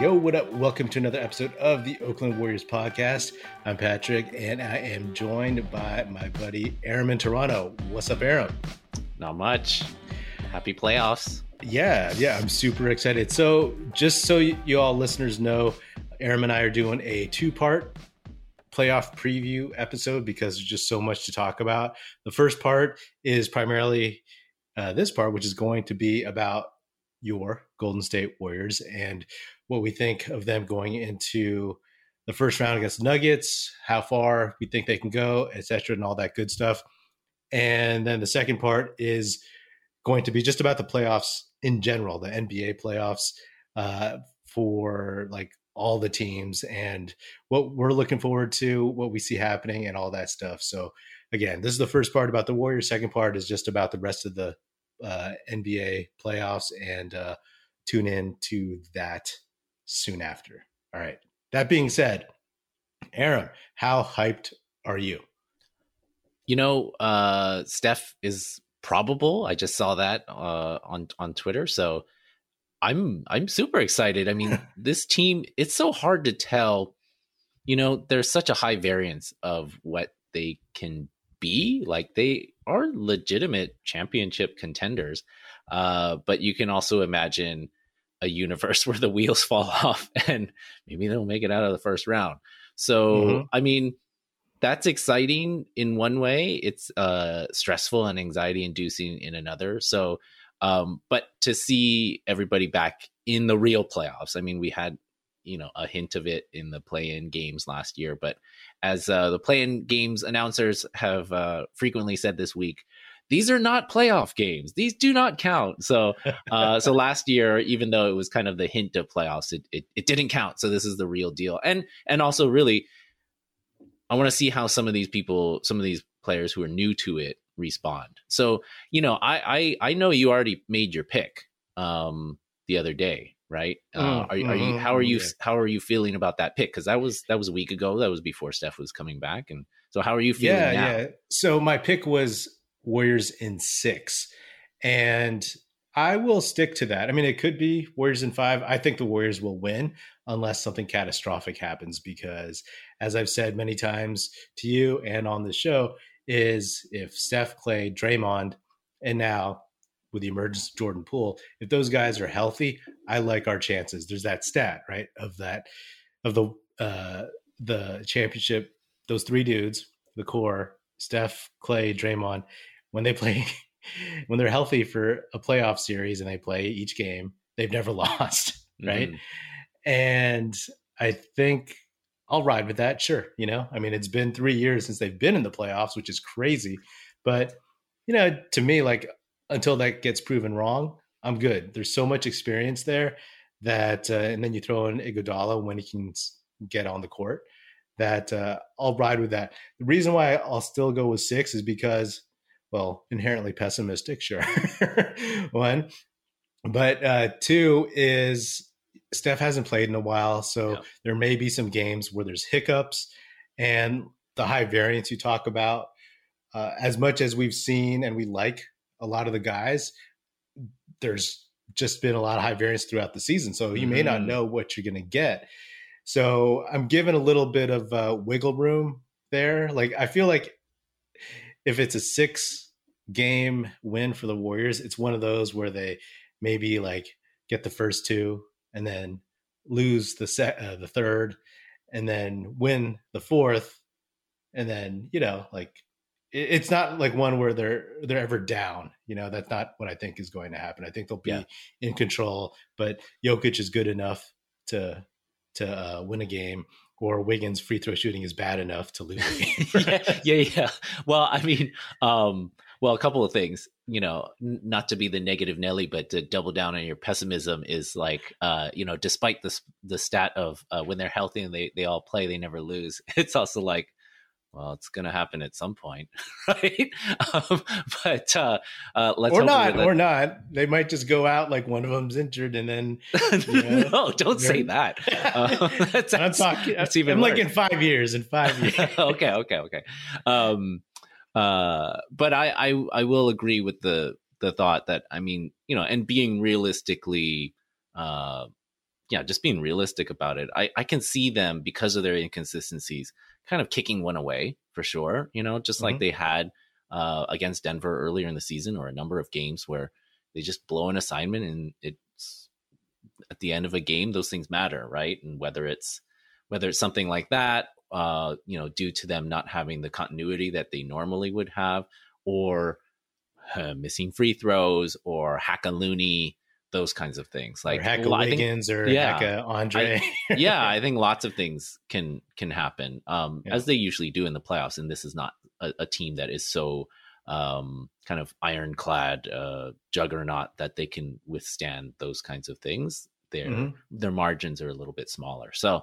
Yo, what up? Welcome to another episode of the Oakland Warriors podcast. I'm Patrick, and I am joined by my buddy Aram in Toronto. What's up, Aram? Not much. Happy playoffs. Yeah, yeah, I'm super excited. So, just so you, you all listeners know, Aram and I are doing a two part playoff preview episode because there's just so much to talk about. The first part is primarily uh, this part, which is going to be about your Golden State Warriors and what we think of them going into the first round against Nuggets, how far we think they can go, etc., and all that good stuff. And then the second part is going to be just about the playoffs in general, the NBA playoffs uh, for like all the teams and what we're looking forward to, what we see happening, and all that stuff. So, again, this is the first part about the Warriors. Second part is just about the rest of the uh, NBA playoffs, and uh, tune in to that soon after. All right. That being said, Aram, how hyped are you? You know, uh, Steph is probable. I just saw that uh, on on Twitter, so I'm I'm super excited. I mean, this team it's so hard to tell. You know, there's such a high variance of what they can be. Like they are legitimate championship contenders, uh, but you can also imagine a universe where the wheels fall off and maybe they'll make it out of the first round. So, mm-hmm. I mean, that's exciting in one way. It's uh, stressful and anxiety inducing in another. So, um, but to see everybody back in the real playoffs, I mean, we had you know a hint of it in the play-in games last year, but as uh, the play-in games announcers have uh, frequently said this week, these are not playoff games. These do not count. So, uh, so last year, even though it was kind of the hint of playoffs, it, it, it didn't count. So this is the real deal. And and also really, I want to see how some of these people, some of these players who are new to it, respond. So you know, I I, I know you already made your pick um, the other day, right? Uh, mm, are, are you mm-hmm, how are you yeah. how are you feeling about that pick? Because that was that was a week ago. That was before Steph was coming back, and so how are you feeling? Yeah, now? yeah. So my pick was Warriors in six, and I will stick to that. I mean, it could be Warriors in five. I think the Warriors will win unless something catastrophic happens because, as I've said many times to you and on the show, is if Steph, Klay, Draymond, and now with the emergence of Jordan Poole, if those guys are healthy, I like our chances. There's that stat, right, of that of the uh the championship, those three dudes, the core, Steph, Klay, Draymond, when they play when they're healthy for a playoff series and they play each game, they've never lost, right? Mm. And I think I'll ride with that. Sure. You know, I mean, it's been three years since they've been in the playoffs, which is crazy. But, you know, to me, like until that gets proven wrong, I'm good. There's so much experience there that, uh, and then you throw in Iguodala when he can get on the court that uh, I'll ride with that. The reason why I'll still go with six is because, well, inherently pessimistic, sure. One, but uh, two is Steph hasn't played in a while, so yeah. there may be some games where there's hiccups and the high variance you talk about. Uh, as much as we've seen and we like a lot of the guys, there's just been a lot of high variance throughout the season. So you mm. may not mm. know what you're going to get. So I'm given a little bit of uh, wiggle room there. Like I feel like if it's a six game win for the Warriors, it's one of those where they maybe like get the first two and then lose the set uh, the third and then win the fourth and then you know like it, it's not like one where they're they're ever down you know that's not what i think is going to happen i think they'll be yeah. in control but Jokic is good enough to to uh, win a game or Wiggins free throw shooting is bad enough to lose a game. yeah, yeah, yeah. Well, I mean, um, well, a couple of things, you know, n- not to be the negative Nelly, but to double down on your pessimism is like, uh, you know, despite the the stat of uh, when they're healthy and they they all play, they never lose. It's also like well, it's going to happen at some point, right? Um, but uh, uh, let's or not, or not. They might just go out like one of them's injured, and then you know, no, don't say that. Uh, that's, I'm talking. That's even. I'm worse. like in five years. In five years. okay, okay, okay. Um, uh, but I, I, I will agree with the the thought that I mean, you know, and being realistically uh, yeah, just being realistic about it, I, I can see them because of their inconsistencies kind of kicking one away for sure. You know, just mm-hmm. like they had uh, against Denver earlier in the season or a number of games where they just blow an assignment and it's at the end of a game, those things matter, right? And whether it's whether it's something like that, uh, you know, due to them not having the continuity that they normally would have, or uh, missing free throws, or Haka Looney, those kinds of things. Like or Wiggins think, or yeah, Andre. I, yeah, I think lots of things can can happen, um, yeah. as they usually do in the playoffs. And this is not a, a team that is so um, kind of ironclad uh, juggernaut that they can withstand those kinds of things. Their mm-hmm. their margins are a little bit smaller. So,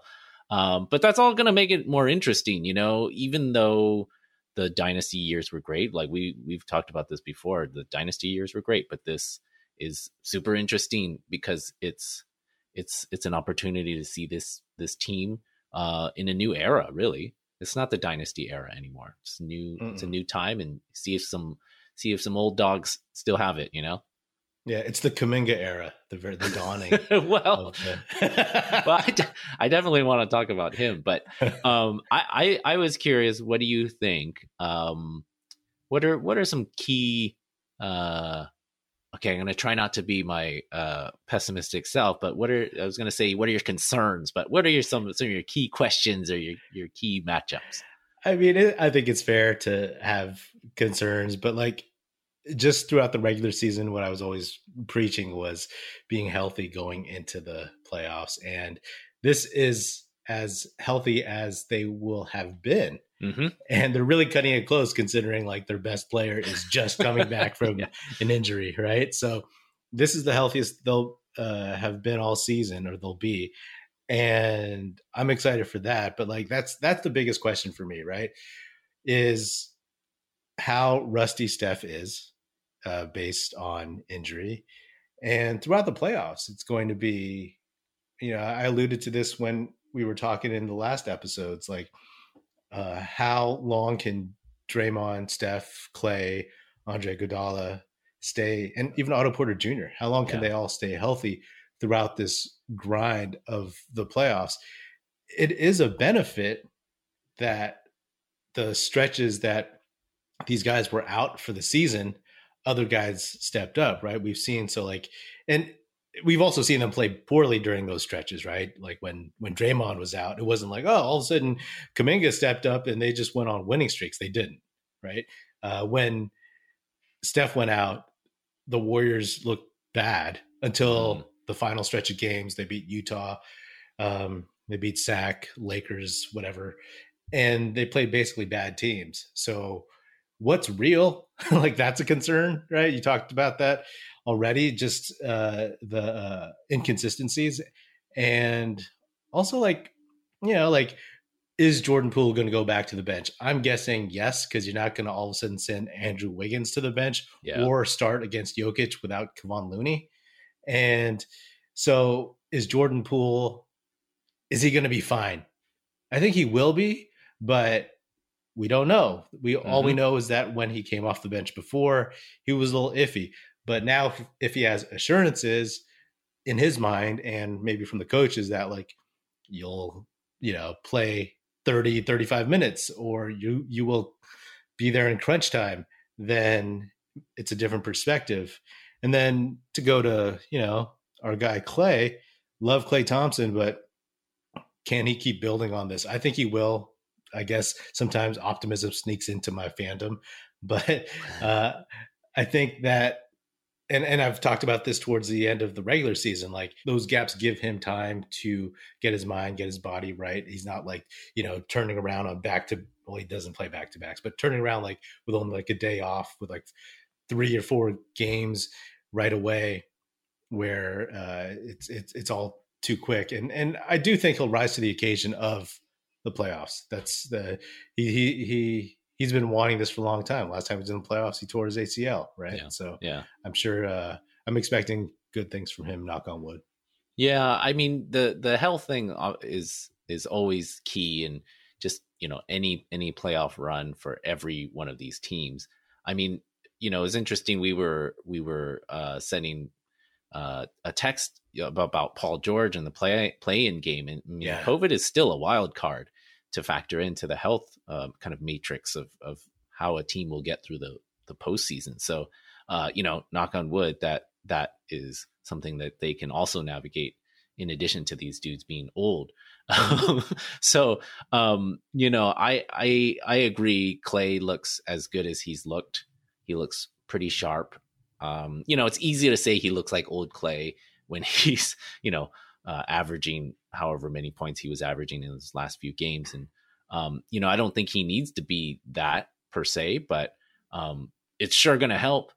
um, but that's all going to make it more interesting. You know, even though the dynasty years were great, like we we've talked about this before, the dynasty years were great, but this is super interesting because it's it's it's an opportunity to see this this team uh, in a new era. Really, it's not the dynasty era anymore. It's new. Mm-mm. It's a new time, and see if some see if some old dogs still have it. You know. Yeah, it's the Kuminga era, the the dawning. well, the... well, I, de- I definitely want to talk about him, but um, I, I, I was curious. What do you think? Um, what are what are some key uh, okay, I'm going to try not to be my uh, pessimistic self, but what are I was going to say, what are your concerns? But what are your some some of your key questions or your your key matchups? I mean, it, I think it's fair to have concerns, but like just throughout the regular season, what I was always preaching was being healthy going into the playoffs, and this is as healthy as they will have been Mm-hmm. And they're really cutting it close considering like their best player is just coming back from yeah. an injury, right? So this is the healthiest they'll uh, have been all season or they'll be. And I'm excited for that. But like that's that's the biggest question for me, right? Is how rusty Steph is uh, based on injury. And throughout the playoffs, it's going to be, you know, I alluded to this when we were talking in the last episodes, like uh, how long can Draymond, Steph, Klay, Andre Iguodala stay, and even Otto Porter Jr. How long can yeah. they all stay healthy throughout this grind of the playoffs? It is a benefit that the stretches that these guys were out for the season, other guys stepped up, right? We've seen so like, and we've also seen them play poorly during those stretches, right? Like when when Draymond was out, it wasn't like oh, all of a sudden Kuminga stepped up and they just went on winning streaks. They didn't, right? Uh, when Steph went out, the Warriors looked bad until mm. the final stretch of games. They beat Utah, um, they beat Sac, Lakers, whatever, and they played basically bad teams. So what's real? like that's a concern, right? You talked about that already, just uh, the uh, inconsistencies, and also like you know like is Jordan Poole going to go back to the bench? I'm guessing yes, because you're not going to all of a sudden send Andrew Wiggins to the bench yeah. or start against Jokic without Kevon Looney. And so is Jordan Poole, is he going to be fine? I think he will be, but we don't know. We mm-hmm. all we mm-hmm. know is that when he came off the bench before, he was a little iffy. But now, if, if he has assurances in his mind and maybe from the coaches that like you'll you know play 30 35 minutes or you you will be there in crunch time then it's a different perspective. And then to go to you know our guy Klay love Klay thompson but can he keep building on this? I think he will. I guess sometimes optimism sneaks into my fandom but uh, i think that and and I've talked about this towards the end of the regular season. Like those gaps give him time to get his mind, get his body right. He's not like you know turning around on back to well, he doesn't play back to backs, but turning around like with only like a day off with like three or four games right away, where uh, it's it's it's all too quick. And and I do think he'll rise to the occasion of the playoffs. That's the he he he he's been wanting this for a long time. Last time he was in the playoffs, he tore his ACL, right? Yeah. So yeah, I'm sure uh, I'm expecting good things from him. Knock on wood. Yeah, I mean the the health thing uh, is is always key, and just you know any any playoff run for every one of these teams. I mean, you know, it's interesting. We were we were uh, sending uh, a text about Paul George and the play play in game, and Yeah. COVID is still a wild card to factor into the health um, kind of matrix of of how a team will get through the the postseason. So, uh, you know, knock on wood, that that is something that they can also navigate in addition to these dudes being old. so, um, you know, I I I agree. Klay looks as good as he's looked. He looks pretty sharp. Um, you know, it's easy to say he looks like old Klay when he's, you know, uh, averaging however many points he was averaging in his last few games. And, um, you know, I don't think he needs to be that per se, but um, it's sure going to help.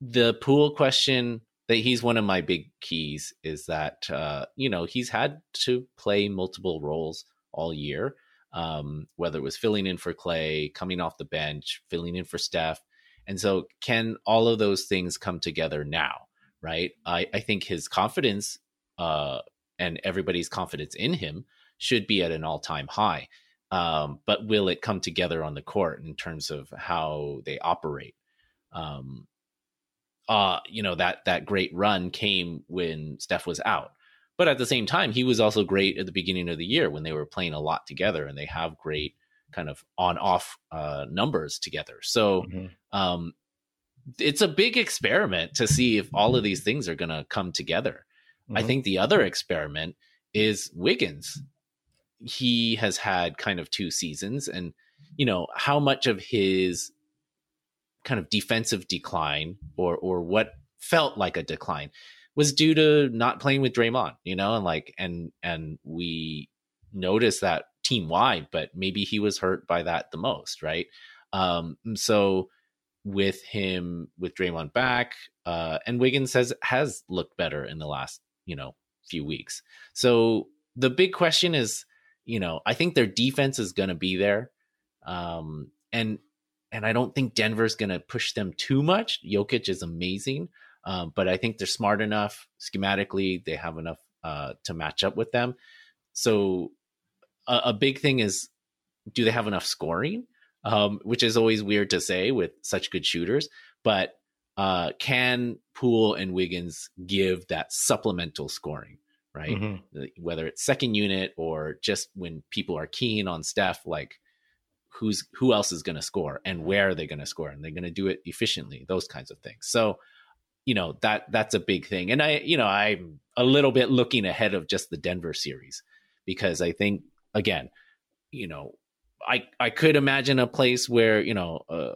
The Poole question that he's one of my big keys is that, uh, you know, he's had to play multiple roles all year, um, whether it was filling in for Klay, coming off the bench, filling in for Steph. And so, can all of those things come together now? Right. I, I think his confidence uh, and everybody's confidence in him should be at an all time high. Um, but will it come together on the court in terms of how they operate? Um, uh, you know that that great run came when Steph was out, but at the same time, he was also great at the beginning of the year when they were playing a lot together, and they have great kind of on off uh, numbers together. So Mhm. um, it's a big experiment to see if all of these things are going to come together. I Mhm. think the other experiment is Wiggins. He has had kind of two seasons, and you know how much of his kind of defensive decline or or what felt like a decline was due to not playing with Draymond, you know, and like and and we noticed that team wide, but maybe he was hurt by that the most, right? Um, so with him with Draymond back, uh, and Wiggins has has looked better in the last you know few weeks. So the big question is, you know, I think their defense is going to be there, um, and and I don't think Denver's going to push them too much. Jokic is amazing, um, but I think they're smart enough schematically. They have enough uh, to match up with them. So a, a big thing is, do they have enough scoring? Um, which is always weird to say with such good shooters, but uh, can Poole and Wiggins give that supplemental scoring, right? Mhm. Whether it's second unit or just when people are keen on Steph, like who's who else is going to score and where are they going to score and they're going to do it efficiently, those kinds of things. So, you know that that's a big thing, and I, you know, I'm a little bit looking ahead of just the Denver series because I think again, you know, I I could imagine a place where you know uh,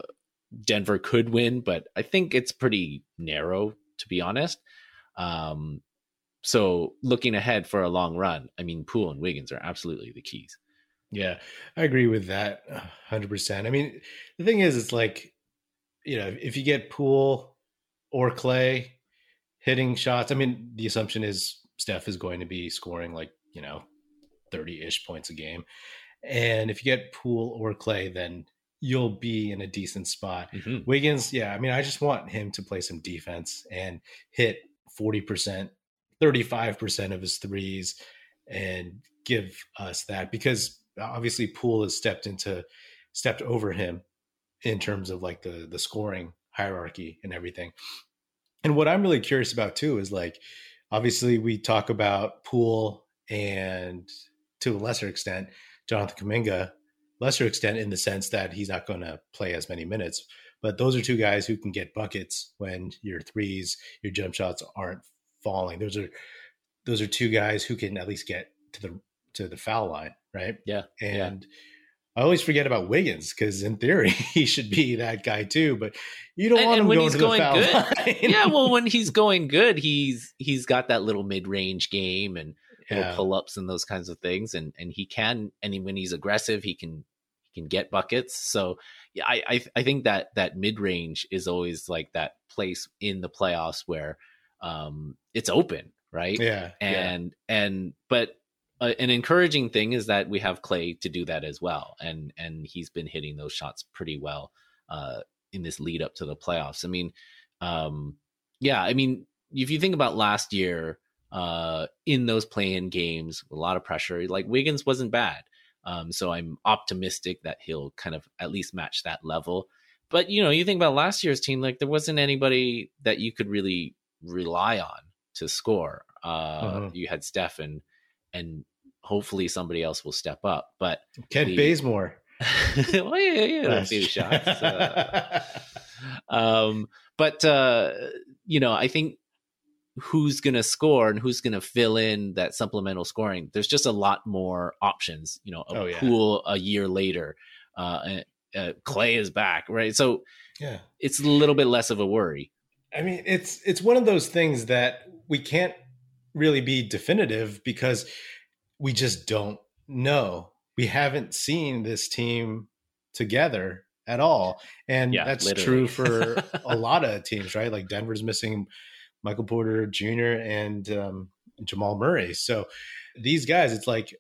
Denver could win, but I think it's pretty narrow to be honest. Um, so looking ahead for a long run, I mean, Poole and Wiggins are absolutely the keys. Yeah, I agree with that 100%. I mean, the thing is, it's like, you know, if you get Poole or Klay hitting shots, I mean, the assumption is Steph is going to be scoring like, you know, 30 ish points a game. And if you get Poole or Klay, then you'll be in a decent spot. Mhm. Wiggins, yeah, I mean, I just want him to play some defense and hit 40%, 35% of his threes and give us that because obviously Poole has stepped into stepped over him in terms of like the the scoring hierarchy and everything. And what I'm really curious about too is like obviously we talk about Poole and to a lesser extent Jonathan Kuminga, lesser extent in the sense that he's not going to play as many minutes. But those are two guys who can get buckets when your threes, your jump shots aren't falling. Those are those are two guys who can at least get to the to the foul line, right? Yeah, yeah. And I always forget about Wiggins because in theory he should be that guy too, but you don't And- want and him when going he's to the going foul good- line. yeah, well, when he's going good, he's he's got that little mid range game and Yeah. pull ups and those kinds of things, and and he can, and he, when he's aggressive, he can he can get buckets. So yeah, I I, I think that that mid range is always like that place in the playoffs where um it's open, right? yeah, yeah. and and but uh, an encouraging thing is that we have Klay to do that as well, and and he's been hitting those shots pretty well uh, in this lead up to the playoffs. I mean, um, yeah, I mean, if you think about last year uh, in those playing games, a lot of pressure. Like Wiggins wasn't bad, um, so I'm optimistic that he'll kind of at least match that level. But you know, you think about last year's team, like there wasn't anybody that you could really rely on to score. Uh, mm-hmm. You had Steph and and hopefully somebody else will step up. But Kent the, Bazemore, well, yeah, yeah, a few shots. Uh, um, but uh, you know, I think who's going to score and who's going to fill in that supplemental scoring. There's just a lot more options. You know, a oh, yeah. Poole a year later. Uh, uh, Klay is back, right? So yeah, it's a little bit less of a worry. I mean, it's it's one of those things that we can't really be definitive because we just don't know. We haven't seen this team together at all, and yeah, that's literally. true for a lot of teams, right? Like Denver's missing Michael Porter Jr. and um, Jamal Murray. So these guys, it's like,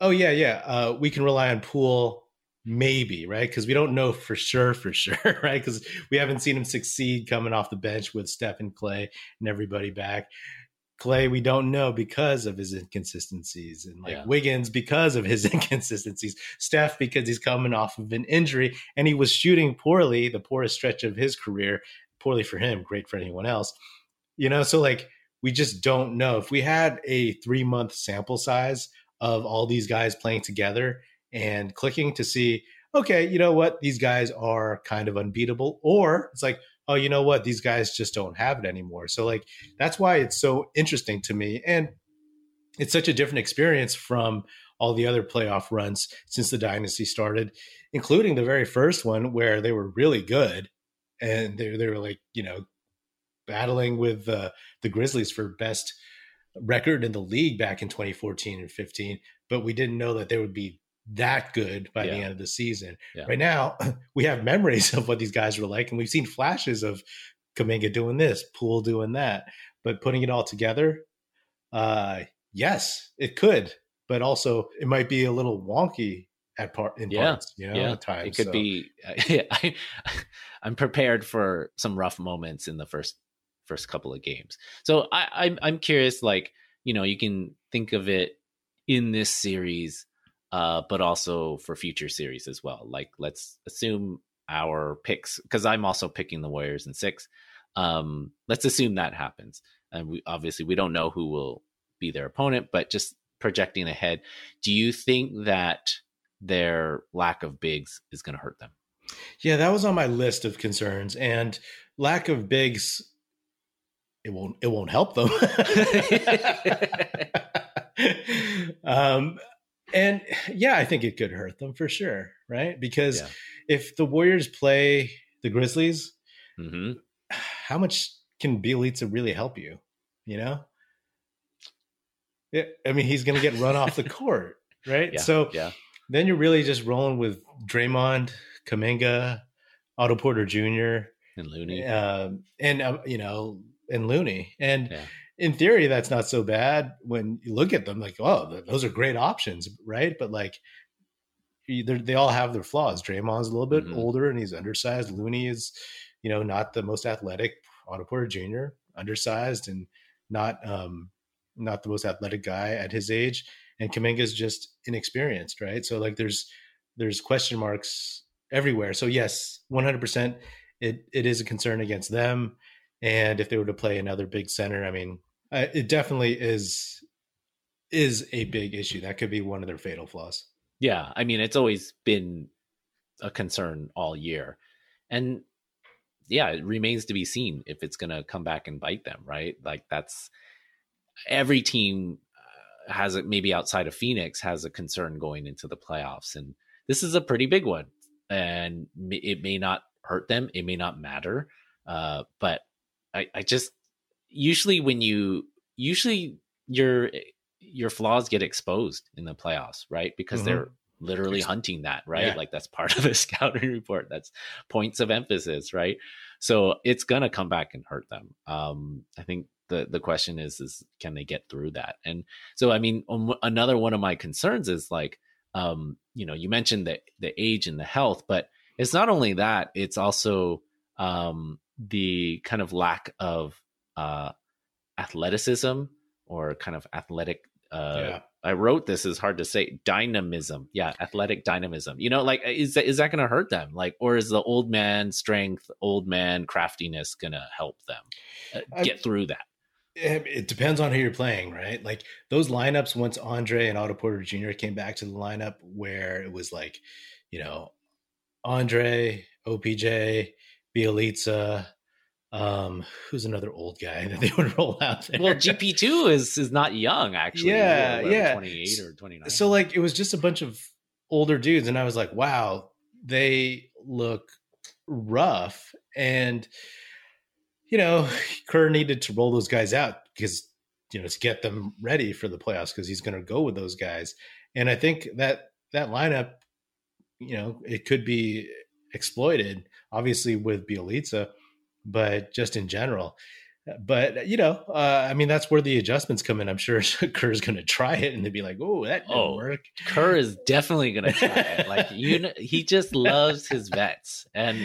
oh yeah, yeah, uh, we can rely on Poole maybe right because we don't know for sure for sure right because we haven't seen him succeed coming off the bench with Steph and Klay and everybody back. Klay, we don't know because of his inconsistencies, and like yeah. Wiggins because of his inconsistencies. Steph because he's coming off of an injury and he was shooting poorly, the poorest stretch of his career. Poorly for him, great for anyone else. You know, so like we just don't know. If we had a three month sample size of all these guys playing together and clicking to see, okay, you know what, these guys are kind of unbeatable, or it's like, oh, you know what, these guys just don't have it anymore. So like that's why it's so interesting to me, and it's such a different experience from all the other playoff runs since the dynasty started, including the very first one where they were really good and they they were like you know battling with uh, the Grizzlies for best record in the league back in 2014 and 15, but we didn't know that they would be that good by yeah. the end of the season. Yeah. Right now, we have memories of what these guys were like, and we've seen flashes of Kuminga doing this, Poole doing that, but putting it all together, uh, yes, it could, but also it might be a little wonky at part in yeah. parts, you know, yeah. at times. It could so. be. I, I'm prepared for some rough moments in the first first couple of games. So I, I'm I'm curious, like you know, you can think of it in this series uh, but also for future series as well. Like let's assume our picks because I'm also picking the Warriors in six. Um, let's assume that happens, and we obviously we don't know who will be their opponent, but just projecting ahead, do you think that their lack of bigs is going to hurt them? Yeah, that was on my list of concerns, and lack of bigs it won't it won't help them. um, and yeah, I think it could hurt them for sure, right? Because yeah. if the Warriors play the Grizzlies, mm-hmm. how much can Bjelica really help you? You know, yeah, I mean, he's going to get run off the court, right? Yeah, so yeah. then you're really just rolling with Draymond, Kuminga, Otto Porter Jr. and Looney, uh, and uh, you know, and Looney, and. Yeah in theory, that's not so bad when you look at them. Like, oh, those are great options, right? But like, they all have their flaws. Draymond's a little bit mm-hmm. older and he's undersized. Looney is, you know, not the most athletic. Otto Porter Jr. undersized and not um not the most athletic guy at his age. And Kuminga's just inexperienced, right? So like, there's there's question marks everywhere. So yes, 100. percent It it is a concern against them. And if they were to play another big center, I mean, it definitely is is a big issue. That could be one of their fatal flaws. Yeah, I mean, it's always been a concern all year, and yeah, it remains to be seen if it's going to come back and bite them. Right? Like that's every team uh, has it. Maybe outside of Phoenix has a concern going into the playoffs, and this is a pretty big one. And it may not hurt them. It may not matter. Uh, but I, I just usually when you usually your your flaws get exposed in the playoffs, right? Because mm-hmm. they're literally hunting that, right? Yeah. Like that's part of the scouting report. That's points of emphasis, right? So it's gonna come back and hurt them. Um, I think the the question is is can they get through that? And so I mean, um, another one of my concerns is like, um, you know, you mentioned the the age and the health, but it's not only that; it's also um, the kind of lack of uh, athleticism or kind of athletic. Uh, yeah. I wrote this is hard to say dynamism. Yeah, athletic dynamism. You know, like is that is that going to hurt them? Like, or is the old man strength, old man craftiness going to help them uh, get I, through that? it depends on who you're playing, right? Like those lineups once Andre and Otto Porter Jr. came back to the lineup where it was like, you know, Andre, OPJ, Bjelica, um, who's another old guy that they would roll out there? Well, GP two is is not young actually. Yeah, yeah, twenty eight or twenty nine. So like it was just a bunch of older dudes, and I was like, wow, they look rough, and you know, Kerr needed to roll those guys out because you know to get them ready for the playoffs because he's going to go with those guys, and I think that that lineup, you know, it could be exploited obviously with Bjelica but just in general. But you know, uh, I mean, that's where the adjustments come in. I'm sure Kerr's going to try it, and they'd be like, "Oh, that didn't oh, work." Kerr is definitely going to try it. Like you, know, he just loves his vets, and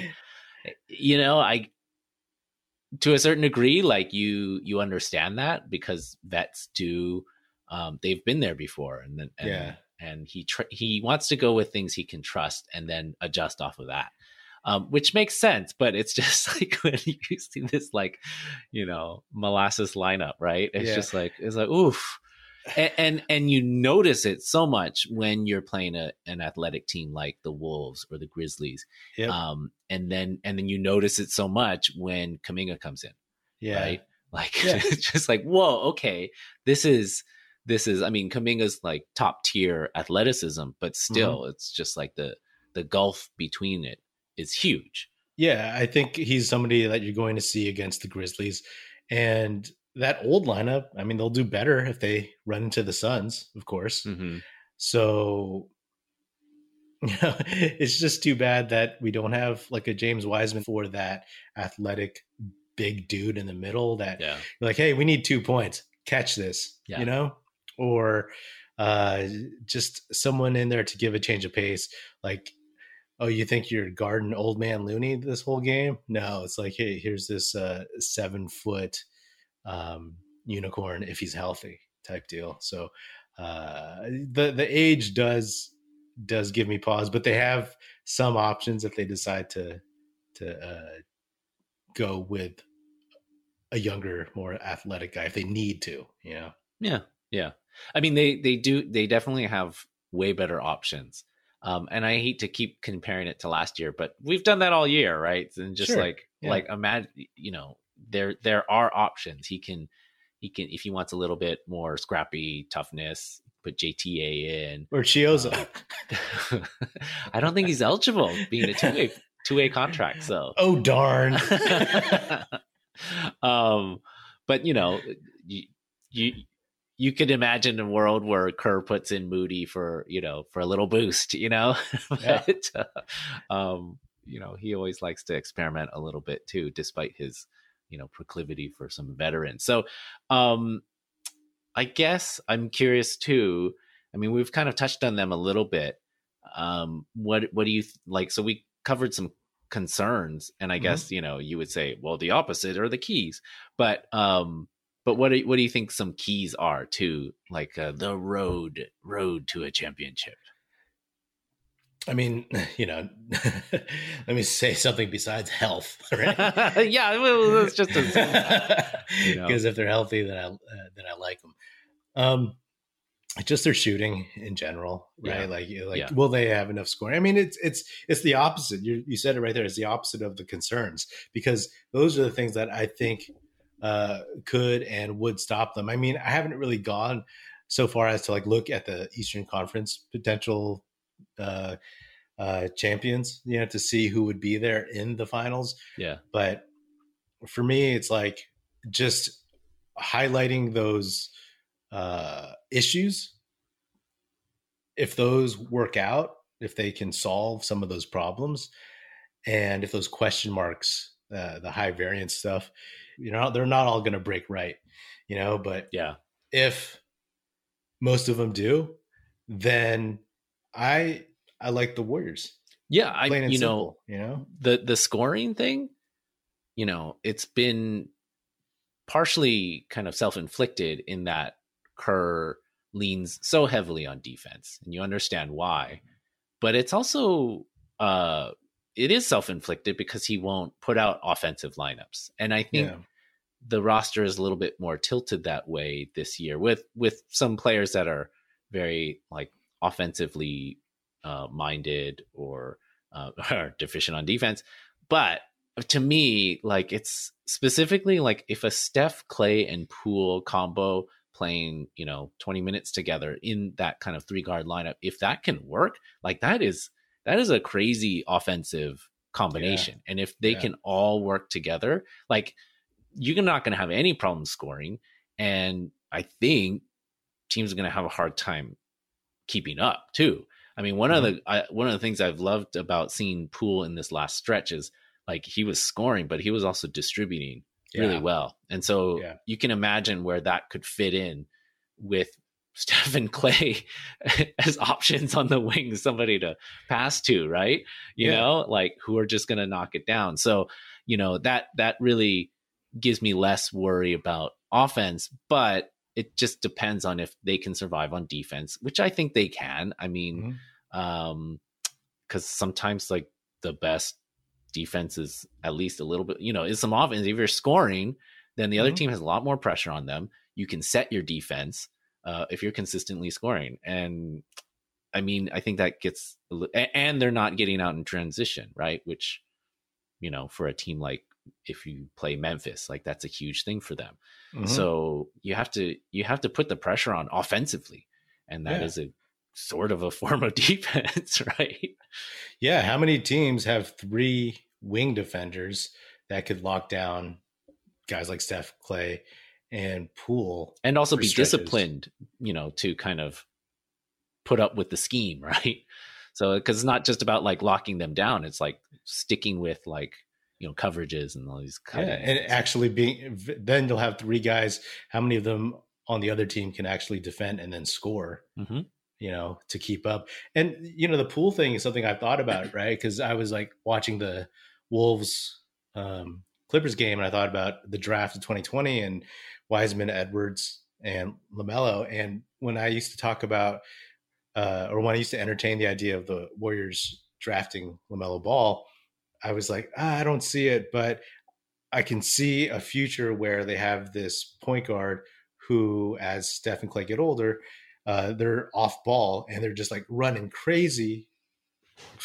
you know, I to a certain degree, like you, you understand that because vets do. Um, they've been there before, and then and, yeah, and he tr- he wants to go with things he can trust, and then adjust off of that um, which makes sense. But it's just like when you see this, like, you know, molasses lineup, right? It's yeah. just like it's like oof. And, and, and you notice it so much when you're playing a, an athletic team like the Wolves or the Grizzlies, yep. um, and then and then you notice it so much when Kuminga comes in, yeah, right? Like yeah. it's just like whoa, okay, this is this is. I mean, Kuminga's like top tier athleticism, but still, mm-hmm. it's just like the the gulf between it is huge. Yeah, I think he's somebody that you're going to see against the Grizzlies. And that old lineup, I mean, they'll do better if they run into the Suns, of course. Mm-hmm. So, you know, it's just too bad that we don't have like a James Wiseman for that athletic big dude in the middle that yeah. like, hey, we need two points. Catch this, yeah. you know? Or uh just someone in there to give a change of pace. Like oh, you think you're guarding old man Looney this whole game? No, it's like, hey, here's this uh, seven foot um, unicorn if he's healthy type deal. So uh, the the age does does give me pause, but they have some options if they decide to to uh, go with a younger, more athletic guy if they need to. Know? Yeah, yeah. I mean, they they do they definitely have way better options um, and I hate to keep comparing it to last year, but we've done that all year, right? And just sure. like yeah. like imagine, you know, there there are options. He can he can if he wants a little bit more scrappy toughness, put JTA in or Chiozza. Uh, I don't think he's eligible being a two way two way contract. So oh darn. um, but you know, you you you could imagine a world where Kerr puts in Moody for you know for a little boost, you know. but, yeah. uh, um, you know, he always likes to experiment a little bit too, despite his you know proclivity for some veterans. So, um, I guess I'm curious too. I mean, we've kind of touched on them a little bit. Um, what what do you th- like? So we covered some concerns, and I mm-hmm. guess you know you would say, well, the opposite are the keys, but um but what do, what do you think some keys are to like uh, the road road to a championship? I mean, you know, let me say something besides health, right? yeah, well, it's just because you know. if they're healthy, then I uh, then I like them. Um, just their shooting in general, right? Yeah. Like, like, yeah. will they have enough scoring? I mean, it's it's it's the opposite. You you said it right there. It's the opposite of the concerns because those are the things that I think uh, could and would stop them. I mean, I haven't really gone so far as to like look at the Eastern Conference potential uh, uh, champions, you know, to see who would be there in the finals. Yeah. But for me, it's like just highlighting those uh, issues. If those work out, if they can solve some of those problems, and if those question marks, uh, the high variance stuff, you know they're not all going to break right you know but yeah. if most of them do then i i like the warriors. Yeah i you simple, know you know? the the scoring thing you know it's been partially kind of self-inflicted in that kerr leans so heavily on defense and you understand why but it's also uh it is self-inflicted because he won't put out offensive lineups. And I think yeah. the roster is a little bit more tilted that way this year with with some players that are very like offensively uh, minded or uh, are deficient on defense. But to me, like it's specifically like if a Steph, Klay, and Poole combo playing, you know, 20 minutes together in that kind of three guard lineup, if that can work, like that is that is a crazy offensive combination. Yeah. And if they yeah. can all work together, like you're not going to have any problem scoring. And I think teams are going to have a hard time keeping up too. I mean, one mm-hmm. of the I, one of the things I've loved about seeing Poole in this last stretch is like he was scoring, but he was also distributing yeah. really well. And so you can imagine where that could fit in with Stephen Clay as options on the wing, somebody to pass to, right? You yeah. know, like who are just going to knock it down. So, you know, that that really gives me less worry about offense, but it just depends on if they can survive on defense, which I think they can. I mean, mm-hmm. um, because sometimes like the best defense is at least a little bit, you know, is some offense. If you're scoring, then the other mm-hmm. team has a lot more pressure on them. You can set your defense uh, if you're consistently scoring. And I mean, I think that gets, and they're not getting out in transition, right? Which, you know, for a team like if you play Memphis, like that's a huge thing for them. Mm-hmm. So you have to you have to put the pressure on offensively, and that yeah. is a sort of a form of defense, right? Yeah. How many teams have three wing defenders that could lock down guys like Steph Klay and Poole and also be disciplined, you know, to kind of put up with the scheme, right? So because it's not just about like locking them down; it's like sticking with like you know coverages and all these yeah, and actually being then you'll have three guys. How many of them on the other team can actually defend and then score? Mm-hmm. You know, to keep up. And you know, the Poole thing is something I've thought about, right? Because I was like watching the Wolves um, Clippers game, and I thought about the draft of 2020 and Wiseman, Edwards, and LaMelo. And when I used to talk about, uh, or when I used to entertain the idea of the Warriors drafting LaMelo Ball, I was like, ah, I don't see it, but I can see a future where they have this point guard who, as Steph and Klay get older, uh, they're off ball and they're just like running crazy,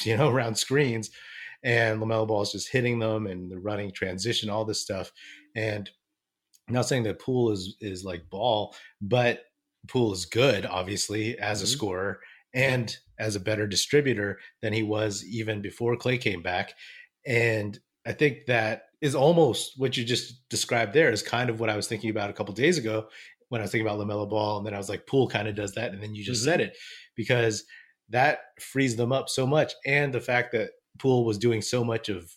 you know, around screens. And LaMelo Ball is just hitting them and they're running transition, all this stuff. And I'm not saying that Poole is is like ball, but Poole is good, obviously, as mm-hmm. a scorer and as a better distributor than he was even before Klay came back. And I think that is almost what you just described there is kind of what I was thinking about a couple days ago when I was thinking about LaMelo Ball. And then I was like, Poole kind of does that. And then you just mm-hmm. said it because that frees them up so much. And the fact that Poole was doing so much of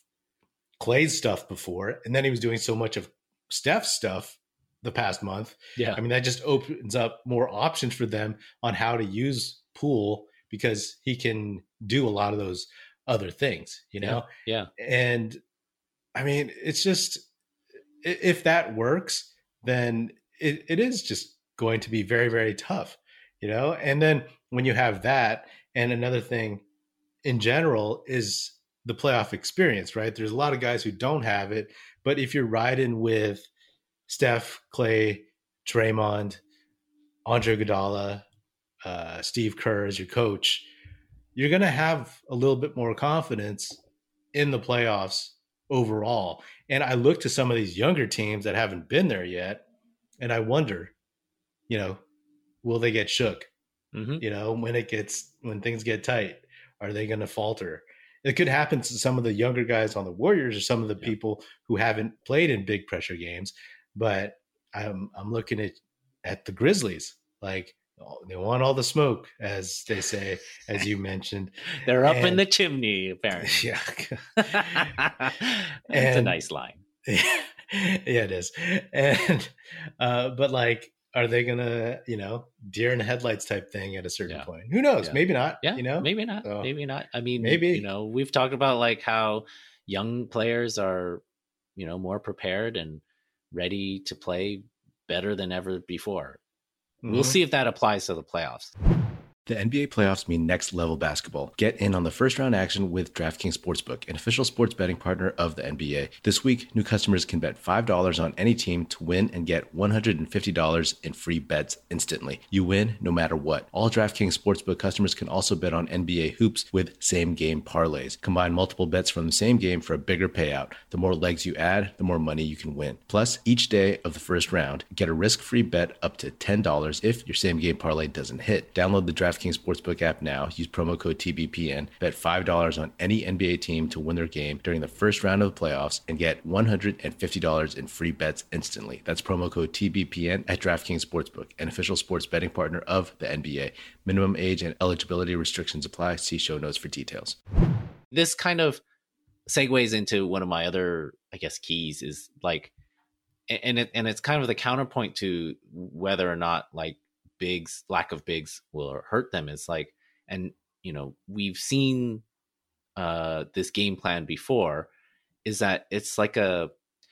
Klay's stuff before, and then he was doing so much of Steph's stuff the past month. Yeah. I mean, that just opens up more options for them on how to use Poole because he can do a lot of those other things, you know? Yeah. yeah. And I mean, it's just, if that works, then it, it is just going to be very, very tough, you know? And then when you have that, and another thing in general is the playoff experience, right? There's a lot of guys who don't have it, but if you're riding with Steph, Klay, Draymond, Andre Iguodala, uh, Steve Kerr as your coach, you're going to have a little bit more confidence in the playoffs overall. And I look to some of these younger teams that haven't been there yet, and I wonder, you know, will they get shook? Mm-hmm. You know, when it gets when things get tight, are they going to falter? It could happen to some of the younger guys on the Warriors or some of the yeah. people who haven't played in big pressure games. But I'm I'm looking at at the Grizzlies. Like they want all the smoke, as they say, as you mentioned. They're up and, in the chimney, apparently. Yeah, it's a nice line. Yeah, yeah, it is. And uh, but like, are they gonna, you know, deer in headlights type thing at a certain yeah. point? Who knows? Yeah. Maybe not. Yeah, you know, maybe not. So, maybe not. I mean, maybe you know, we've talked about like how young players are, you know, more prepared and ready to play better than ever before Mm-hmm. We'll see if that applies to the playoffs. The NBA playoffs mean next level basketball. Get in on the first round action with DraftKings Sportsbook, an official sports betting partner of the NBA. This week, new customers can bet $5 on any team to win and get $150 in free bets instantly. You win no matter what. All DraftKings Sportsbook customers can also bet on NBA hoops with same game parlays. Combine multiple bets from the same game for a bigger payout. The more legs you add, the more money you can win. Plus, each day of the first round, get a risk free bet up to $10 if your same game parlay doesn't hit. Download the DraftKings DraftKings Sportsbook app now. Use promo code TBPN. Bet $5 on any NBA team to win their game during the first round of the playoffs and get $150 in free bets instantly. That's promo code TBPN at DraftKings Sportsbook, an official sports betting partner of the NBA. Minimum age and eligibility restrictions apply. See show notes for details. This kind of segues into one of my other, I guess, keys is like, and it and it's kind of the counterpoint to whether or not like bigs lack of bigs will hurt them is like and you know we've seen uh this game plan before is that it's like a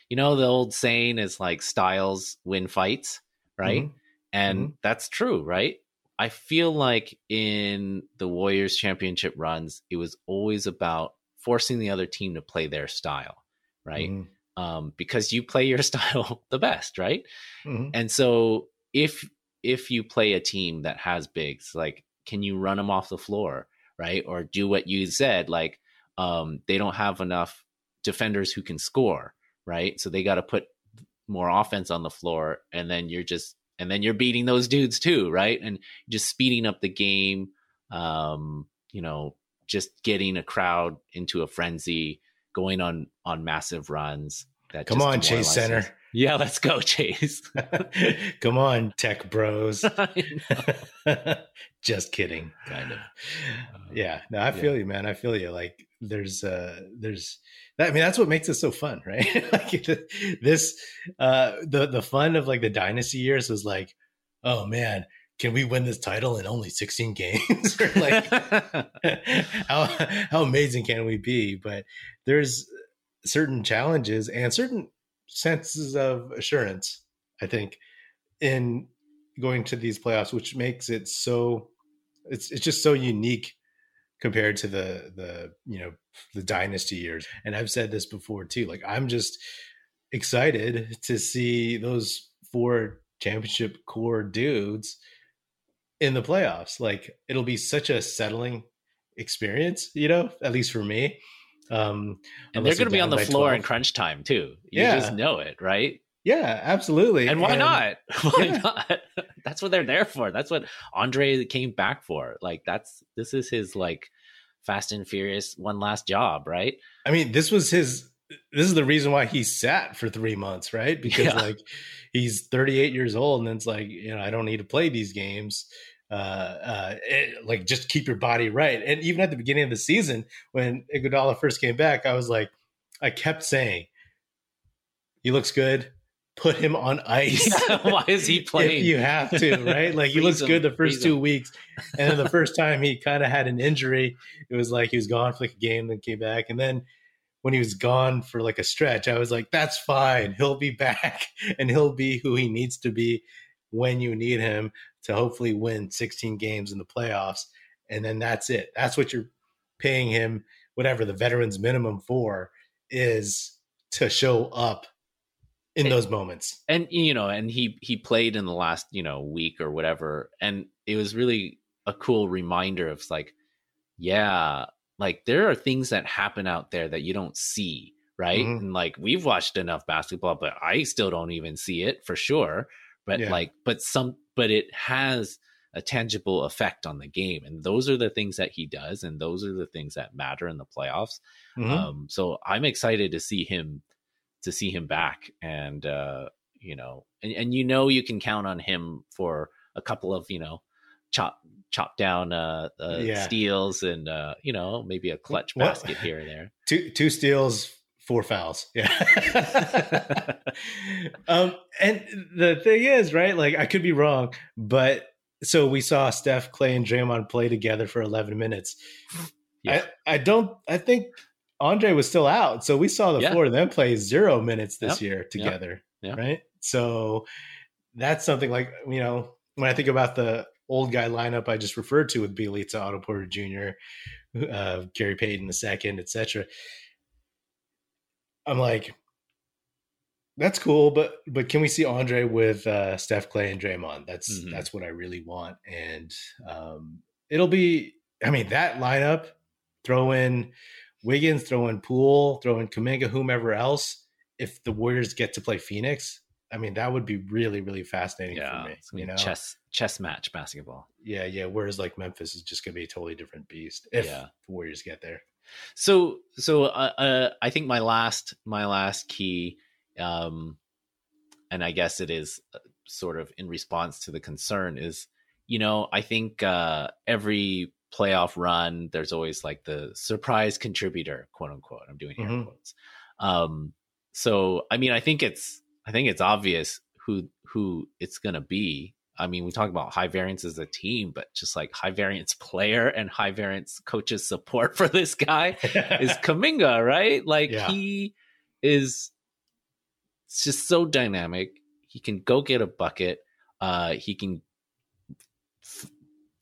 you know the old saying is like styles win fights right mm-hmm. and mm-hmm. that's true right i feel like in the warriors championship runs it was always about forcing the other team to play their style right mm-hmm. um because you play your style the best right mm-hmm. and so if if you play a team that has bigs, like can you run them off the floor, right? Or do what you said, like um, they don't have enough defenders who can score, right? So they got to put more offense on the floor, and then you're just and then you're beating those dudes too, right? And just speeding up the game, um, you know, just getting a crowd into a frenzy, going on on massive runs. That Come on, Chase Center. Yeah, let's go, Chase. Come on, tech bros. Just kidding, kind of. Uh, yeah, no, I feel yeah. you, man. I feel you. Like there's uh there's I mean that's what makes it so fun, right? like this uh the the fun of like the dynasty years was like, oh man, can we win this title in only 16 games? like how how amazing can we be? But there's certain challenges and certain senses of assurance, I think, in going to these playoffs, which makes it so it's it's just so unique compared to the the you know the dynasty years. And I've said this before too. Like I'm just excited to see those four championship core dudes in the playoffs. Like it'll be such a settling experience, you know, at least for me. Um, and they're going to be on the floor 12. in crunch time too. You yeah. just know it, right? Yeah, absolutely. And why and, not? Why yeah. not? that's what they're there for. That's what Andre came back for. Like that's this is his like Fast and Furious one last job, right? I mean, this was his this is the reason why he sat for 3 months, right? Because yeah. like he's 38 years old and it's like, you know, I don't need to play these games uh, uh, it, like just keep your body right. And even at the beginning of the season, when Iguodala first came back, I was like, I kept saying, "He looks good. Put him on ice. Why is he playing? you have to, right? Like he looks him, good the first two him. weeks, and then the first time he kind of had an injury. It was like he was gone for like a game, then came back, and then when he was gone for like a stretch, I was like, that's fine. He'll be back and he'll be who he needs to be when you need him to hopefully win 16 games in the playoffs. And then that's it. That's what you're paying him, whatever the veterans minimum for is to show up in those moments. And you know, and he he played in the last, you know, week or whatever. And it was really a cool reminder of like, yeah, like there are things that happen out there that you don't see, right? Mm-hmm. And like we've watched enough basketball, but I still don't even see it for sure. But yeah. like, but some but it has a tangible effect on the game. And those are the things that he does, and those are the things that matter in the playoffs. Mm-hmm. Um, so I'm excited to see him to see him back, and uh, you know, and, and you know you can count on him for a couple of you know chop chop down uh, uh yeah. steals and uh you know maybe a clutch basket here and there. Two two steals, four fouls. Yeah. um, and the thing is, right? Like I could be wrong, but so we saw Steph, Klay, and Draymond play together for 11 minutes. Yeah. I, I don't. I think Andre was still out, so we saw the yeah. four of them play zero minutes this yep. year together. Yep. Yep. Right. So that's something like you know when I think about the old guy lineup I just referred to with Bjelica, Otto Porter Jr., uh, Gary Payton the second, etc. I'm like, that's cool, but but can we see Andre with uh, Steph Klay and Draymond? That's mm-hmm. that's what I really want, and um, it'll be. I mean, that lineup. Throw in Wiggins, throw in Poole, throw in Kuminga, whomever else. If the Warriors get to play Phoenix, I mean, that would be really, really fascinating yeah, for me. You know, chess chess match basketball. Yeah, yeah. Whereas like Memphis is just going to be a totally different beast if yeah. the Warriors get there. So, so uh, uh, I think my last my last key um, and I guess it is uh, sort of in response to the concern is, you know, I think uh, every playoff run, there's always like the surprise contributor, quote unquote. I'm doing air mm-hmm. quotes. Um, so, I mean, I think it's, I think it's obvious who who it's gonna be. I mean, we talk about high variance as a team, but just like high variance player and high variance coaches support for this guy is Kuminga, right? Like yeah. he is just so dynamic. He can go get a bucket. Uh, he can f-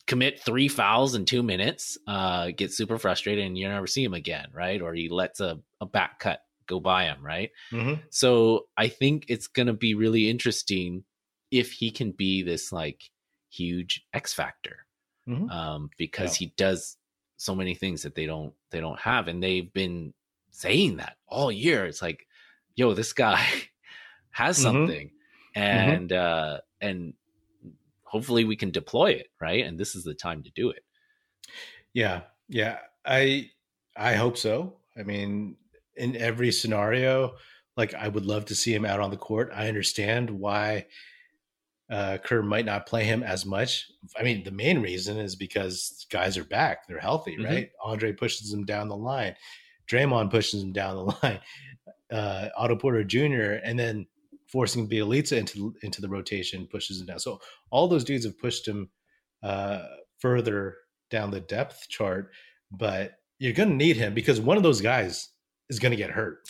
commit three fouls in two minutes, uh, get super frustrated, and you never see him again, right? Or he lets a, a back cut go by him, right? Mm-hmm. So I think it's going to be really interesting if he can be this like huge X factor, mm-hmm. um, because yeah. he does so many things that they don't they don't have, and they've been saying that all year. It's like, yo, this guy has mm-hmm. something mm-hmm. and mm-hmm. uh and hopefully we can deploy it right and this is the time to do it yeah yeah i i hope so i mean in every scenario like i would love to see him out on the court i understand why uh, Kerr might not play him as much. I mean, the main reason is because guys are back; they're healthy, mm-hmm. right? Andre pushes him down the line, Draymond pushes him down the line, uh, Otto Porter Jr., and then forcing Bjelica into into the rotation pushes him down. So all those dudes have pushed him uh, further down the depth chart, but you're going to need him because one of those guys is going to get hurt.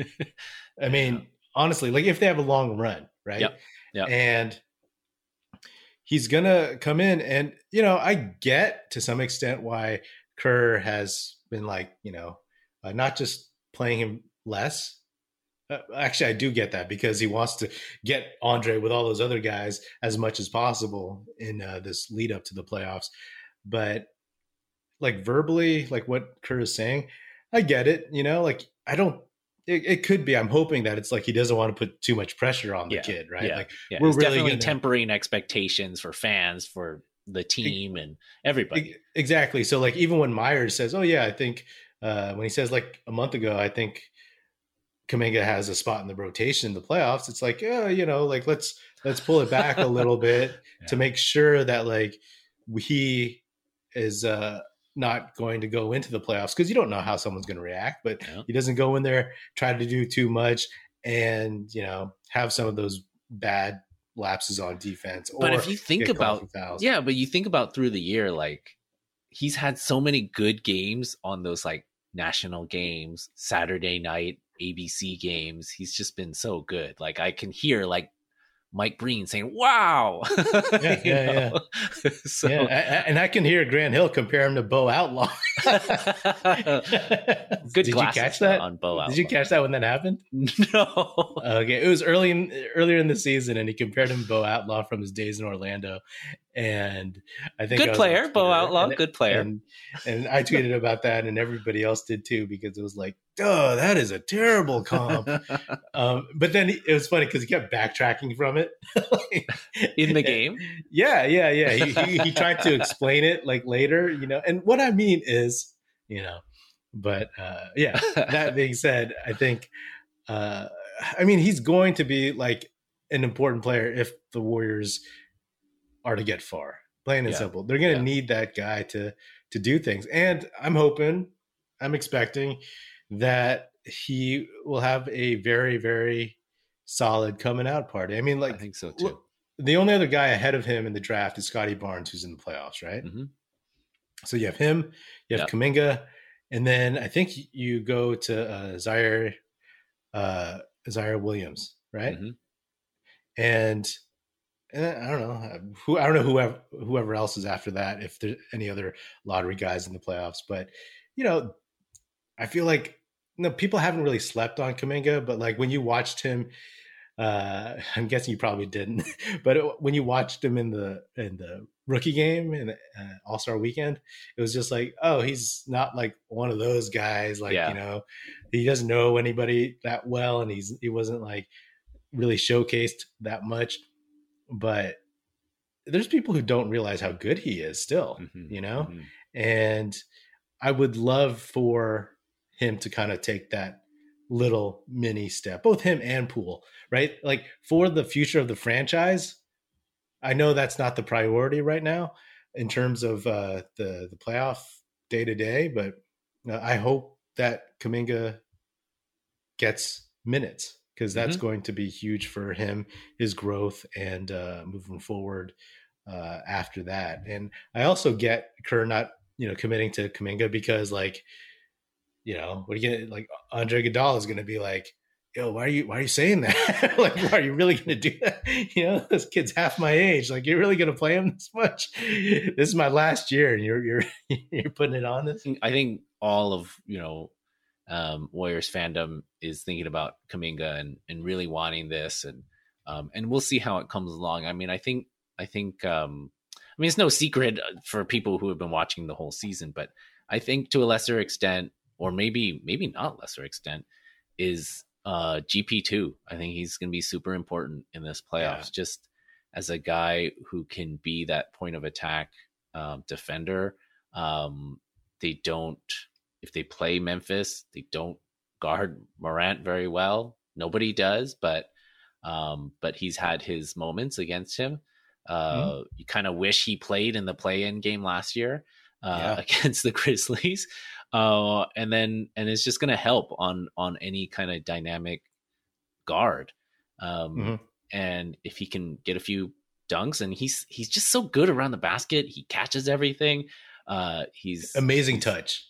I mean, yeah. honestly, like if they have a long run, right? Yep. Yep. And he's to come in and you know, I get to some extent why Kerr has been like, you know, uh, not just playing him less uh, actually, I do get that because he wants to get Andre with all those other guys as much as possible in uh, this lead up to the playoffs. But like verbally, like what Kerr is saying, I get it. You know, like I don't. It, it, could be. I'm hoping that it's like he doesn't want to put too much pressure on the yeah, kid, right? Yeah, like yeah. we're He's really definitely gonna, tempering expectations for fans, for the team, and everybody. Exactly. So like even when Myers says, "Oh yeah, I think," uh, when he says like a month ago, I think Kuminga has a spot in the rotation in the playoffs, it's like, yeah, you know, like let's let's pull it back a little bit yeah. to make sure that like he is uh not going to go into the playoffs because you don't know how someone's going to react, but yeah. he doesn't go in there try to do too much and you know have some of those bad lapses on defense. But if you think about yeah, but you think about through the year, like he's had so many good games on those like national games, Saturday night ABC games. He's just been so good. Like I can hear like Mike Breen saying, "Wow." yeah, yeah, yeah. so, yeah. I, and I can hear Grant Hill compare him to Bo Outlaw. Good. Did you catch that on Bo? Outlaw. Did you catch that when that happened? No. Okay, it was early in, earlier in the season, and he compared him to Bo Outlaw from his days in Orlando. And I think good player, Bo Outlaw, and, good player. And, and I tweeted about that, and everybody else did too, because it was like, "Duh, that is a terrible comp." um, but then it was funny because he kept backtracking from it in the game. Yeah, yeah, yeah. He, he, he tried to explain it like later, you know. And what I mean is, you know, but uh, yeah. that being said, I think, uh, I mean, he's going to be like an important player if the Warriors are to get far. Plain and yeah. simple, they're going to yeah. need that guy to to do things. And I'm hoping, I'm expecting that he will have a very, very solid coming out party. I mean, like I think so too. the only other guy ahead of him in the draft is Scottie Barnes, who's in the playoffs, right? Mm-hmm. So you have him, you have yep. Kuminga, and then I think you go to uh, Zaire, uh, Ziaire Williams, right? Mm-hmm. And I don't know who I don't know whoever whoever else is after that if there's any other lottery guys in the playoffs, but you know, I feel like no people haven't really slept on Kuminga, but like when you watched him, uh, I'm guessing you probably didn't, but when you watched him in the in the rookie game and uh, All Star Weekend, it was just like, oh, he's not like one of those guys. Like yeah. you know, he doesn't know anybody that well, and he's he wasn't like really showcased that much but there's people who don't realize how good he is still, mm-hmm, you know? Mm-hmm. And I would love for him to kind of take that little mini step, both him and Poole, right? Like for the future of the franchise, I know that's not the priority right now in terms of uh, the the playoff day to day, but uh, I hope that Kuminga gets minutes because that's mm-hmm. going to be huge for him, his growth, and uh, moving forward uh, after that. And I also get Kerr not you know committing to Kuminga because like you know what are you gonna like Andre Iguodala is going to be like. Yo, why are you why are you saying that? like, are you really going to do that? You know, this kid's half my age. Like, you're really going to play him this much? This is my last year, and you're you're you're putting it on this. I think all of you know um, Warriors fandom is thinking about Kuminga and and really wanting this, and um, and we'll see how it comes along. I mean, I think I think um, I mean it's no secret uh, for people who have been watching the whole season, but I think to a lesser extent, or maybe maybe not lesser extent, is uh, GP two. I think he's going to be super important in this playoffs, yeah. just as a guy who can be that point of attack um, defender. Um, they don't if they play Memphis, they don't guard Morant very well. Nobody does, but um, but he's had his moments against him. Uh, mm-hmm. You kind of wish he played in the play-in game last year uh, yeah. against the Grizzlies, uh, and then and it's just going to help on on any kind of dynamic guard. Um, mm-hmm. And if he can get a few dunks, and he's he's just so good around the basket, he catches everything. Uh, he's amazing touch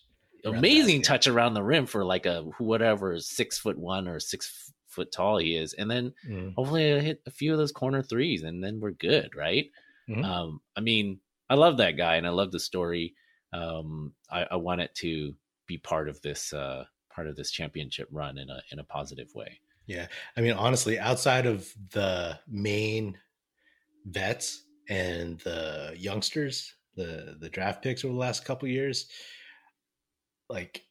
amazing touch around the rim for like a whatever six foot one or six foot tall he is, and then mm. hopefully I hit a few of those corner threes, and then we're good, right? Mm-hmm. Um, I mean, I love that guy, and I love the story. Um, I, I want it to be part of this uh, part of this championship run in a in a positive way. Yeah, I mean, honestly, outside of the main vets and the youngsters, the the draft picks over the last couple years, like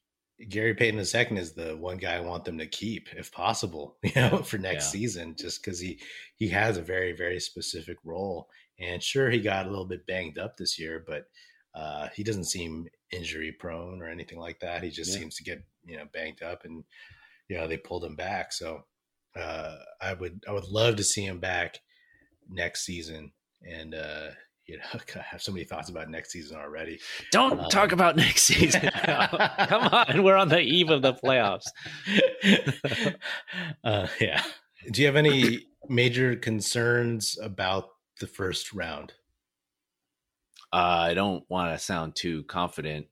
Gary Payton II is the one guy I want them to keep if possible, you know, for next yeah. season, just because he he has a very very specific role. And sure, he got a little bit banged up this year, but uh, he doesn't seem injury prone or anything like that. He just yeah. seems to get you know banged up, and you know they pulled him back. So uh, I would I would love to see him back next season, and uh, you know, I have so many thoughts about next season already. Don't um, talk about next season. Come on, we're on the eve of the playoffs. uh, yeah. Do you have any major concerns about the first round? Uh, I don't want to sound too confident,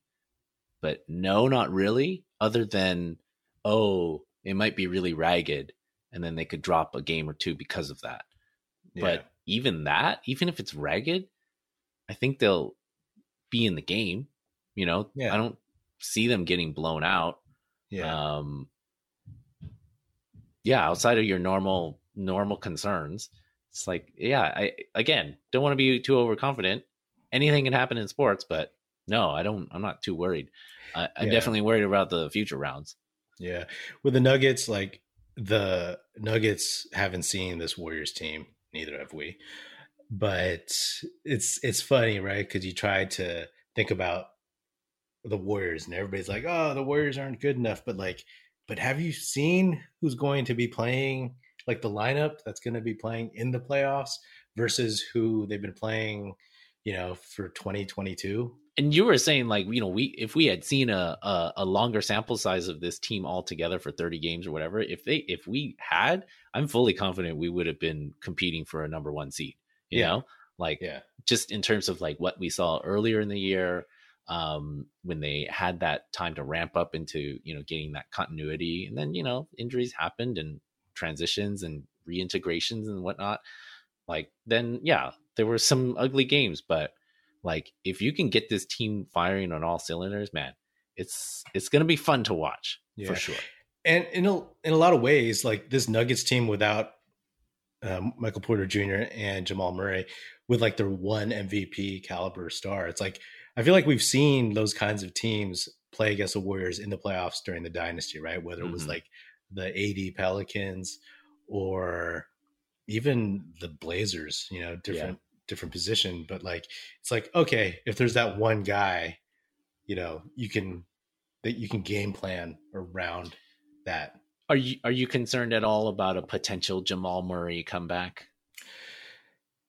but no, not really. Other than, oh, it might be really ragged, and then they could drop a game or two because of that. Yeah. But even that, even if it's ragged, I think they'll be in the game. You know, yeah. I don't see them getting blown out. Yeah. Um, yeah, outside of your normal normal concerns, it's like, yeah, I again don't want to be too overconfident. Anything can happen in sports, but no, I don't. I'm not too worried. I, am yeah. definitely worried about the future rounds. Yeah, with the Nuggets, like the Nuggets haven't seen this Warriors team. Neither have we but it's it's funny, right? Because you try to think about the Warriors, and everybody's like, "Oh, the Warriors aren't good enough." But like, but have you seen who's going to be playing? Like the lineup that's going to be playing in the playoffs versus who they've been playing, you know, for 2022 and you were saying like you know we if we had seen a, a, a longer sample size of this team all together for 30 games or whatever if they if we had i'm fully confident we would have been competing for a number one seed you yeah. know like yeah. just in terms of like what we saw earlier in the year um when they had that time to ramp up into you know getting that continuity and then you know injuries happened and transitions and reintegrations and whatnot like then yeah, there were some ugly games, but like if you can get this team firing on all cylinders, man, it's it's gonna be fun to watch yeah. for sure. And in a in a lot of ways, like this Nuggets team without um, Michael Porter Jr. and Jamal Murray, with like their one MVP caliber star, it's like I feel like we've seen those kinds of teams play against the Warriors in the playoffs during the dynasty, right? Whether it was mm-hmm. like the AD Pelicans or even the Blazers, you know, different yeah. different position, but like it's like okay, if there's that one guy, you know, you can that you can game plan around that. Are you are you concerned at all about a potential Jamal Murray comeback?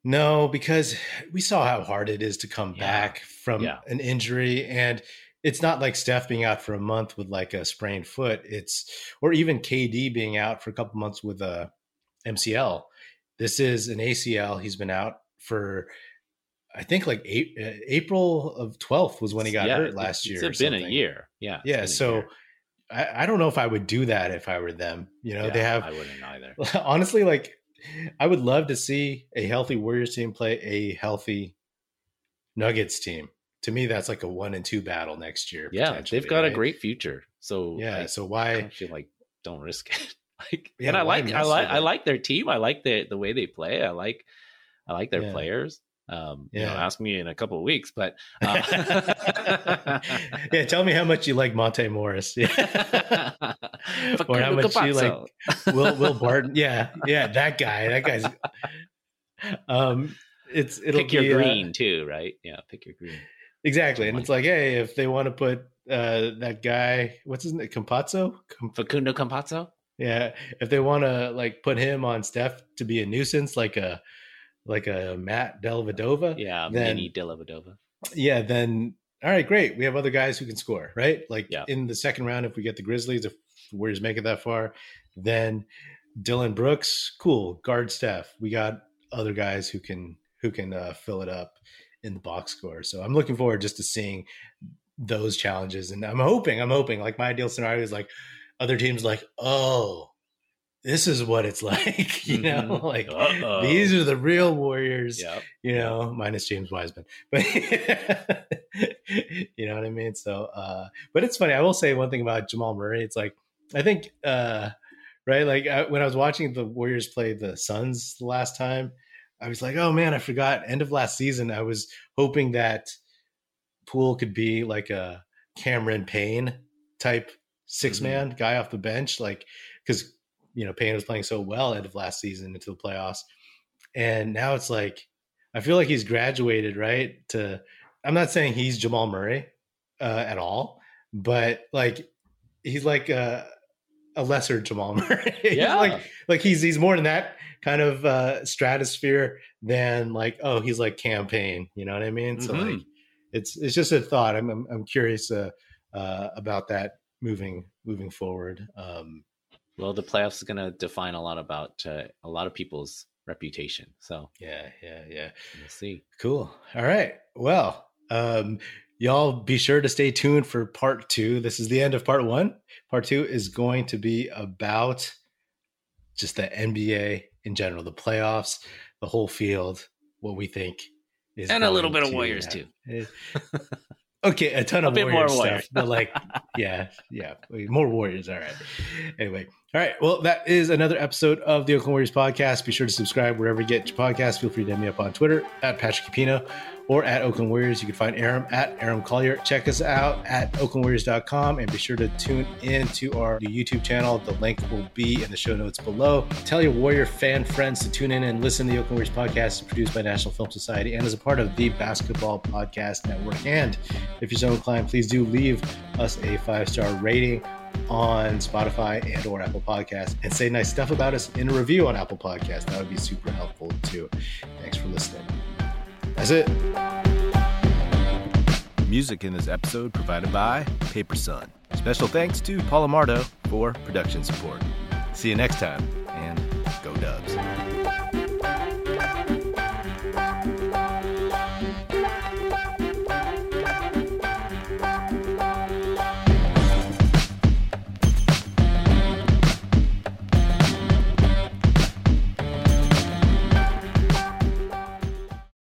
No, because we saw how hard it is to come yeah. back from yeah. an injury and it's not like Steph being out for a month with like a sprained foot. It's or even KD being out for a couple months with a MCL. This is an ACL. He's been out for I think like eight, uh, April of 12th was when he got yeah, hurt last year. It's been something. a year. Yeah. Yeah. So I, I, don't know if I would do that if I were them. You know, yeah, they have. I wouldn't either. Honestly, like I would love to see a healthy Warriors team play a healthy Nuggets team to me that's like a one and two battle next year. Yeah, they've got right? a great future. So yeah, like, so why I like don't risk it. like, yeah, and I like I like I like their team. I like the the way they play. I like I like their yeah. players. Um, yeah. You know, ask me in a couple of weeks, but uh, yeah, tell me how much you like Monte Morris, yeah. or how much you like Will Will Barton. Yeah, yeah, that guy. That guy's. Um, it's it'll pick your green uh, too, right? Yeah, pick your green. Exactly. And it's like, hey, if they want to put uh, that guy, what's his name, Campazzo? Facundo Campazzo? Yeah. If they want to like put him on Steph to be a nuisance, like a like a Matt Dellavedova. Yeah, then, mini Dellavedova. Yeah, then all right, great. We have other guys who can score, right? Like yeah. in the second round, if we get the Grizzlies, if the Warriors make it that far, then Dillon Brooks, cool, guard Steph. We got other guys who can who can uh, fill it up in the box score. So I'm looking forward just to seeing those challenges. And I'm hoping, I'm hoping like my ideal scenario is like other teams like, oh, this is what it's like, you know, mm-hmm. like Uh-oh. these are the real warriors, yep. you know, minus James Wiseman, but you know what I mean? So, uh, but it's funny. I will say one thing about Jamal Murray. It's like, I think, uh, right. Like I, when I was watching the Warriors play the Suns the last time, I was like, oh man, I forgot. End of last season, I was hoping that Poole could be like a Cameron Payne type six man mm-hmm. guy off the bench, like because you know Payne was playing so well end of last season into the playoffs, and now it's like I feel like he's graduated right to. I'm not saying he's Jamal Murray uh, at all, but like he's like a, a lesser Jamal Murray. Yeah, like like he's he's more than that kind of uh, stratosphere than like oh he's like Cam Payne. You know what i mean mm-hmm. so like it's it's just a thought i'm i'm, I'm curious uh, uh, about that moving moving forward um, well the playoffs is going to define a lot about uh, a lot of people's reputation so yeah yeah yeah we'll see cool all right well um, y'all be sure to stay tuned for part two this is the end of part one part two is going to be about just the nba in general, the playoffs, the whole field, what we think is and a little bit of Warriors happen. too. okay, a ton of a Warriors more stuff, but like, yeah, yeah, more Warriors. All right. Anyway, all right. Well, that is another episode of the Oakland Warriors podcast. Be sure to subscribe wherever you get your podcast. Feel free to hit me up on Twitter at Patrick Epino or at Oakland Warriors. You can find Aram at Aram Collier. Check us out at oaklandwarriors.com and be sure to tune in to our YouTube channel. The link will be in the show notes below. Tell your Warrior fan friends to tune in and listen to the Oakland Warriors podcast. Produced by National Film Society and is a part of the Basketball Podcast Network. And if you're so inclined, please do leave us a five star rating on Spotify and or Apple Podcasts and say nice stuff about us in a review on Apple Podcasts. That would be super helpful too. Thanks for listening. That's it. Music in this episode provided by Paper Sun. Special thanks to Paul Amardo for production support. See you next time, and go Dubs.